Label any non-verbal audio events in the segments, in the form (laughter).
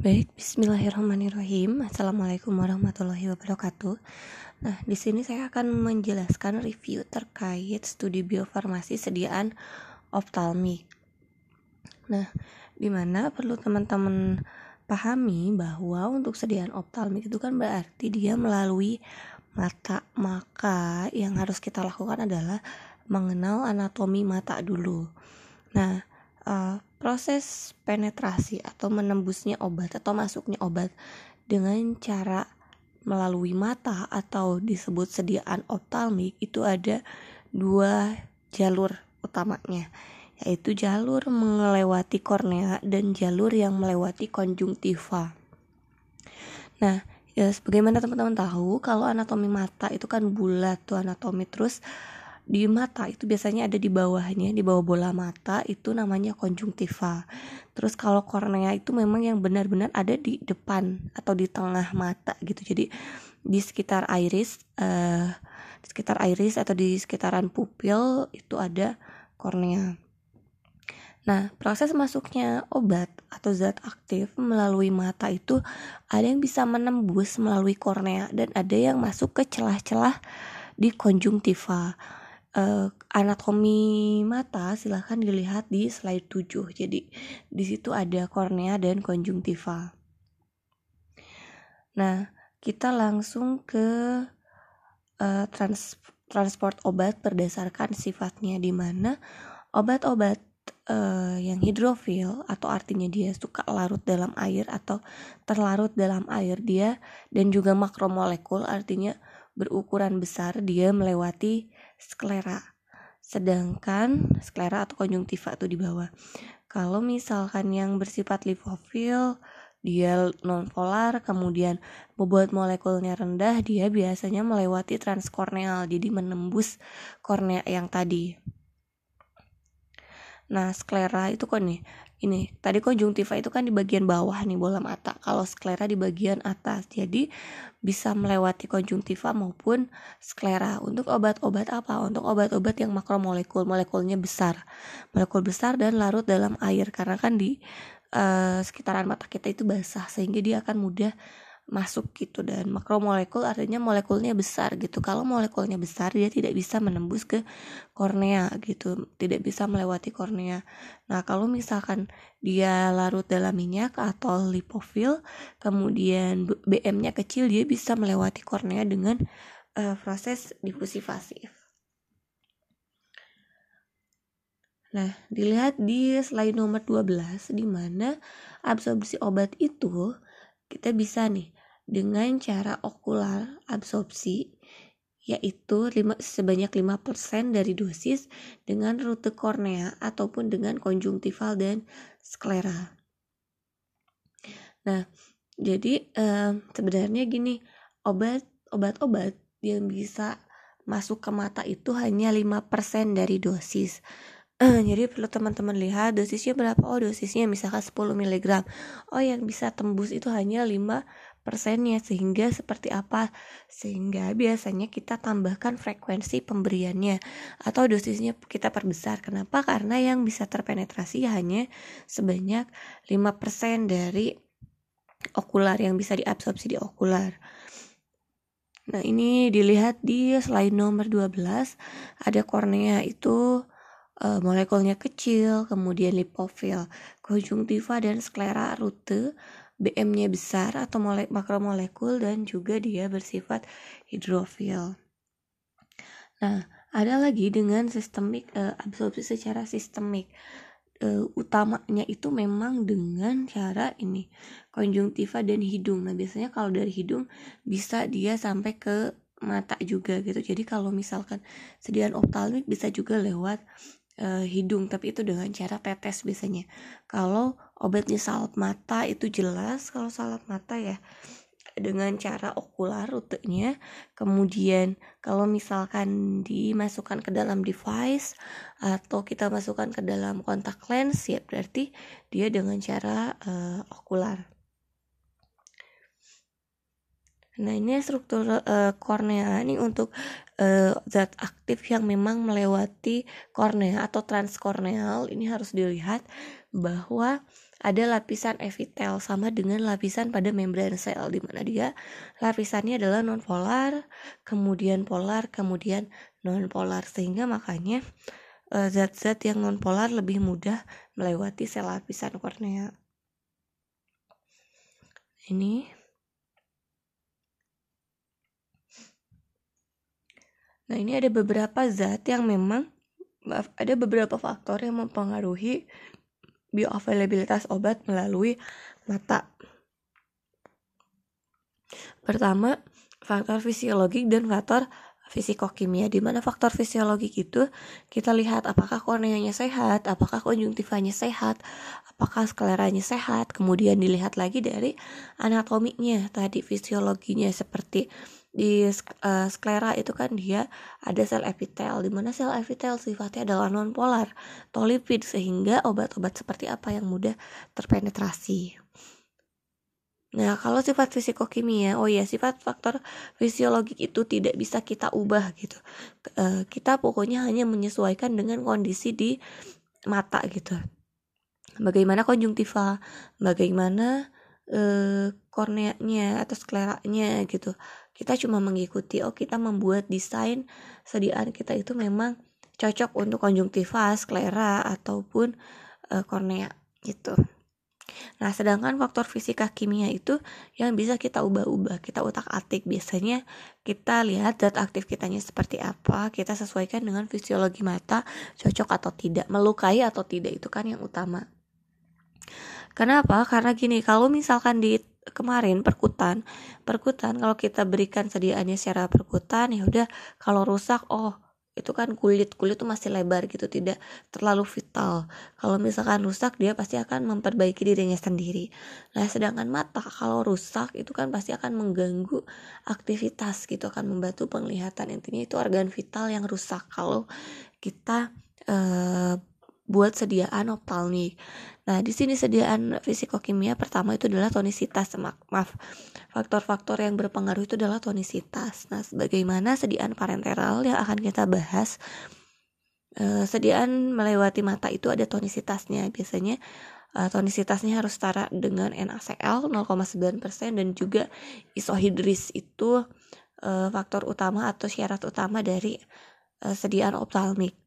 Baik, Bismillahirrahmanirrahim. Assalamualaikum warahmatullahi wabarakatuh. Nah, di sini saya akan menjelaskan review terkait studi biofarmasi sediaan optalmik. Nah, di mana perlu teman-teman pahami bahwa untuk sediaan optalmik itu kan berarti dia melalui mata. Maka yang harus kita lakukan adalah mengenal anatomi mata dulu. Nah, uh, proses penetrasi atau menembusnya obat atau masuknya obat dengan cara melalui mata atau disebut sediaan optalmik itu ada dua jalur utamanya yaitu jalur melewati kornea dan jalur yang melewati konjungtiva. Nah, ya sebagaimana teman-teman tahu kalau anatomi mata itu kan bulat tuh anatomi terus di mata itu biasanya ada di bawahnya di bawah bola mata itu namanya konjungtiva terus kalau kornea itu memang yang benar-benar ada di depan atau di tengah mata gitu. Jadi di sekitar iris uh, di sekitar iris atau di sekitaran pupil itu ada kornea Nah, proses masuknya obat atau zat aktif melalui mata itu ada yang bisa menembus melalui kornea dan ada yang masuk ke celah-celah di konjungtiva uh, anatomi mata silahkan dilihat di slide 7 jadi di situ ada kornea dan konjungtiva nah kita langsung ke uh, trans transport obat berdasarkan sifatnya di mana. Obat-obat uh, yang hidrofil atau artinya dia suka larut dalam air atau terlarut dalam air dia dan juga makromolekul artinya berukuran besar dia melewati sklera sedangkan sklera atau konjungtiva itu di bawah. Kalau misalkan yang bersifat lipofil dia non polar kemudian bobot molekulnya rendah dia biasanya melewati transkorneal jadi menembus kornea yang tadi nah sklera itu kan nih ini tadi konjungtiva itu kan di bagian bawah nih bola mata. Kalau sklera di bagian atas jadi bisa melewati konjungtiva maupun sklera untuk obat-obat apa? Untuk obat-obat yang makromolekul. Molekulnya besar. Molekul besar dan larut dalam air. Karena kan di uh, sekitaran mata kita itu basah sehingga dia akan mudah masuk gitu dan makromolekul artinya molekulnya besar gitu. Kalau molekulnya besar dia tidak bisa menembus ke kornea gitu tidak bisa melewati kornea. Nah kalau misalkan dia larut dalam minyak atau lipofil kemudian BM-nya kecil dia bisa melewati kornea dengan uh, proses difusi pasif Nah, dilihat di slide nomor 12 di mana absorpsi obat itu kita bisa nih dengan cara okular absorpsi yaitu 5, sebanyak 5% dari dosis dengan rute kornea ataupun dengan konjungtival dan sklera. Nah, jadi eh, sebenarnya gini, obat obat-obat yang bisa masuk ke mata itu hanya 5% dari dosis. (clears throat) Jadi perlu teman-teman lihat dosisnya berapa oh dosisnya misalkan 10 mg oh yang bisa tembus itu hanya 5 persennya sehingga seperti apa? Sehingga biasanya kita tambahkan frekuensi pemberiannya atau dosisnya kita perbesar. Kenapa? Karena yang bisa terpenetrasi hanya sebanyak 5% dari okular yang bisa diabsorpsi di okular. Nah ini dilihat di slide nomor 12 ada kornea itu uh, molekulnya kecil, kemudian lipofil, konjungtiva dan sklera rute BM-nya besar atau mole makromolekul dan juga dia bersifat hidrofil. Nah, ada lagi dengan sistemik uh, absorpsi secara sistemik. Uh, utamanya itu memang dengan cara ini konjungtiva dan hidung. Nah, biasanya kalau dari hidung bisa dia sampai ke mata juga gitu. Jadi kalau misalkan sediaan optalmik bisa juga lewat uh, hidung tapi itu dengan cara tetes biasanya. Kalau obatnya salep mata itu jelas kalau salep mata ya. Dengan cara okular rutenya. Kemudian kalau misalkan dimasukkan ke dalam device atau kita masukkan ke dalam kontak lens ya berarti dia dengan cara uh, okular. Nah ini struktur uh, kornea ini untuk uh, zat aktif yang memang melewati kornea atau transkorneal ini harus dilihat bahwa ada lapisan epitel sama dengan lapisan pada membran sel di mana dia lapisannya adalah non polar, kemudian polar, kemudian non polar sehingga makanya eh, zat-zat yang non polar lebih mudah melewati sel lapisan kornea. Ini Nah, ini ada beberapa zat yang memang ada beberapa faktor yang mempengaruhi bioavailabilitas obat melalui mata. Pertama, faktor fisiologik dan faktor fisikokimia. Di mana faktor fisiologik itu kita lihat apakah korneanya sehat, apakah konjungtivanya sehat, apakah skleranya sehat, kemudian dilihat lagi dari anatominya tadi fisiologinya seperti di uh, sklera itu kan dia ada sel epitel di mana sel epitel sifatnya adalah non polar atau lipid sehingga obat-obat seperti apa yang mudah terpenetrasi. Nah, kalau sifat fisikokimia, oh ya, sifat faktor fisiologik itu tidak bisa kita ubah gitu. Uh, kita pokoknya hanya menyesuaikan dengan kondisi di mata gitu. Bagaimana konjungtiva, bagaimana uh, korneanya atau skleranya gitu. Kita cuma mengikuti, oh kita membuat desain sediaan kita itu memang cocok untuk konjungtiva, sklera ataupun uh, kornea gitu. Nah, sedangkan faktor fisika kimia itu yang bisa kita ubah-ubah, kita utak-atik. Biasanya kita lihat zat aktif kitanya seperti apa, kita sesuaikan dengan fisiologi mata, cocok atau tidak, melukai atau tidak itu kan yang utama. Kenapa? Karena gini, kalau misalkan di kemarin perkutan, perkutan kalau kita berikan sediaannya secara perkutan ya udah kalau rusak oh itu kan kulit kulit tuh masih lebar gitu tidak terlalu vital. Kalau misalkan rusak dia pasti akan memperbaiki dirinya sendiri. Nah sedangkan mata kalau rusak itu kan pasti akan mengganggu aktivitas gitu akan membantu penglihatan. Intinya itu organ vital yang rusak. Kalau kita uh, buat sediaan optalmik. Nah, di sini sediaan fisikokimia pertama itu adalah tonisitas. Maaf, faktor-faktor yang berpengaruh itu adalah tonisitas. Nah, sebagaimana sediaan parenteral yang akan kita bahas, eh, sediaan melewati mata itu ada tonisitasnya. Biasanya eh, tonisitasnya harus setara dengan NaCl 0,9% dan juga isohidris itu eh, faktor utama atau syarat utama dari sediaan optalmik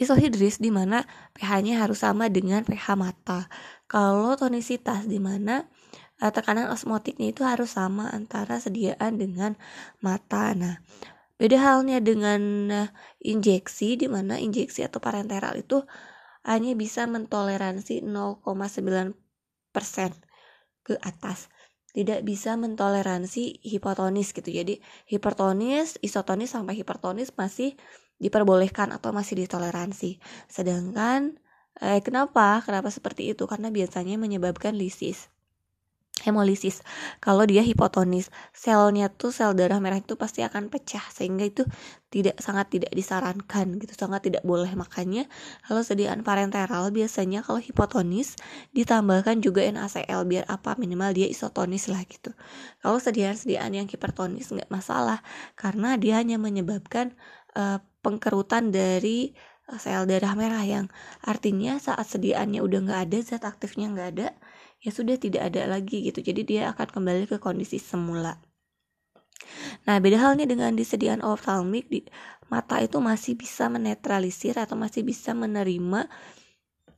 isohidris di mana pH-nya harus sama dengan pH mata. Kalau tonisitas di mana uh, tekanan osmotiknya itu harus sama antara sediaan dengan mata. Nah, beda halnya dengan uh, injeksi di mana injeksi atau parenteral itu hanya bisa mentoleransi 0,9% ke atas tidak bisa mentoleransi hipotonis gitu. Jadi hipertonis, isotonis sampai hipertonis masih diperbolehkan atau masih ditoleransi. Sedangkan eh, kenapa? Kenapa seperti itu? Karena biasanya menyebabkan lisis hemolisis kalau dia hipotonis selnya tuh sel darah merah itu pasti akan pecah sehingga itu tidak sangat tidak disarankan gitu sangat tidak boleh makanya kalau sediaan parenteral biasanya kalau hipotonis ditambahkan juga NaCl biar apa minimal dia isotonis lah gitu kalau sediaan-sediaan yang hipertonis nggak masalah karena dia hanya menyebabkan uh, pengkerutan dari eh, sel darah merah yang artinya saat sediaannya udah nggak ada zat aktifnya nggak ada ya sudah tidak ada lagi gitu. Jadi dia akan kembali ke kondisi semula. Nah beda halnya dengan disediaan oftalmik di mata itu masih bisa menetralisir atau masih bisa menerima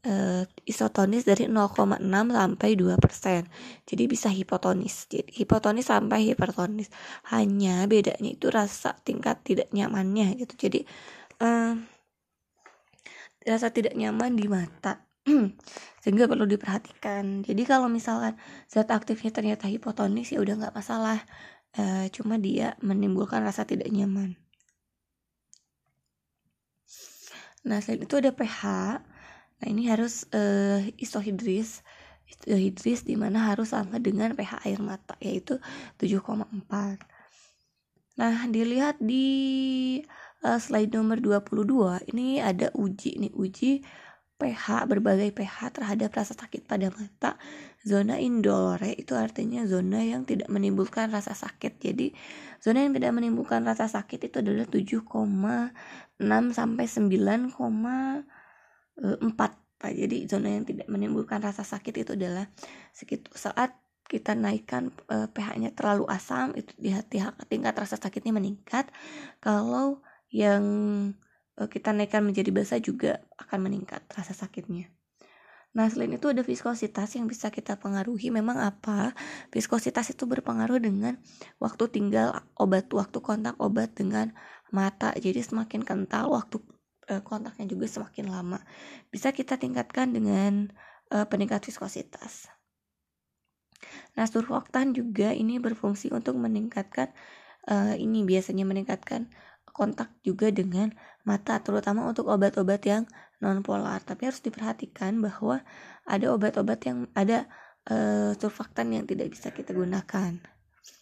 uh, isotonis dari 0,6 sampai 2 persen. Jadi bisa hipotonis. Jadi hipotonis sampai hipertonis. Hanya bedanya itu rasa tingkat tidak nyamannya gitu. Jadi uh, rasa tidak nyaman di mata. (clears throat) Sehingga perlu diperhatikan. Jadi kalau misalkan zat aktifnya ternyata hipotonis ya udah nggak masalah. E, cuma dia menimbulkan rasa tidak nyaman. Nah selain itu ada pH nah ini harus e, isohidris isohidris di mana harus sama dengan pH air mata yaitu 7,4 nah dilihat di uh, slide nomor 22 ini ada uji nih uji pH berbagai pH terhadap rasa sakit pada mata zona indolore itu artinya zona yang tidak menimbulkan rasa sakit. Jadi zona yang tidak menimbulkan rasa sakit itu adalah 7,6 sampai 9,4 apa jadi zona yang tidak menimbulkan rasa sakit itu adalah sekitar saat kita naikkan e, pH-nya terlalu asam itu di tingkat rasa sakitnya meningkat kalau yang e, kita naikkan menjadi basah juga akan meningkat rasa sakitnya Nah, selain itu ada viskositas yang bisa kita pengaruhi. Memang apa? Viskositas itu berpengaruh dengan waktu tinggal obat, waktu kontak obat dengan mata. Jadi semakin kental waktu uh, kontaknya juga semakin lama. Bisa kita tingkatkan dengan uh, peningkat viskositas. Nah, surfaktan juga ini berfungsi untuk meningkatkan uh, ini biasanya meningkatkan kontak juga dengan mata terutama untuk obat-obat yang non polar tapi harus diperhatikan bahwa ada obat-obat yang ada uh, surfaktan yang tidak bisa kita gunakan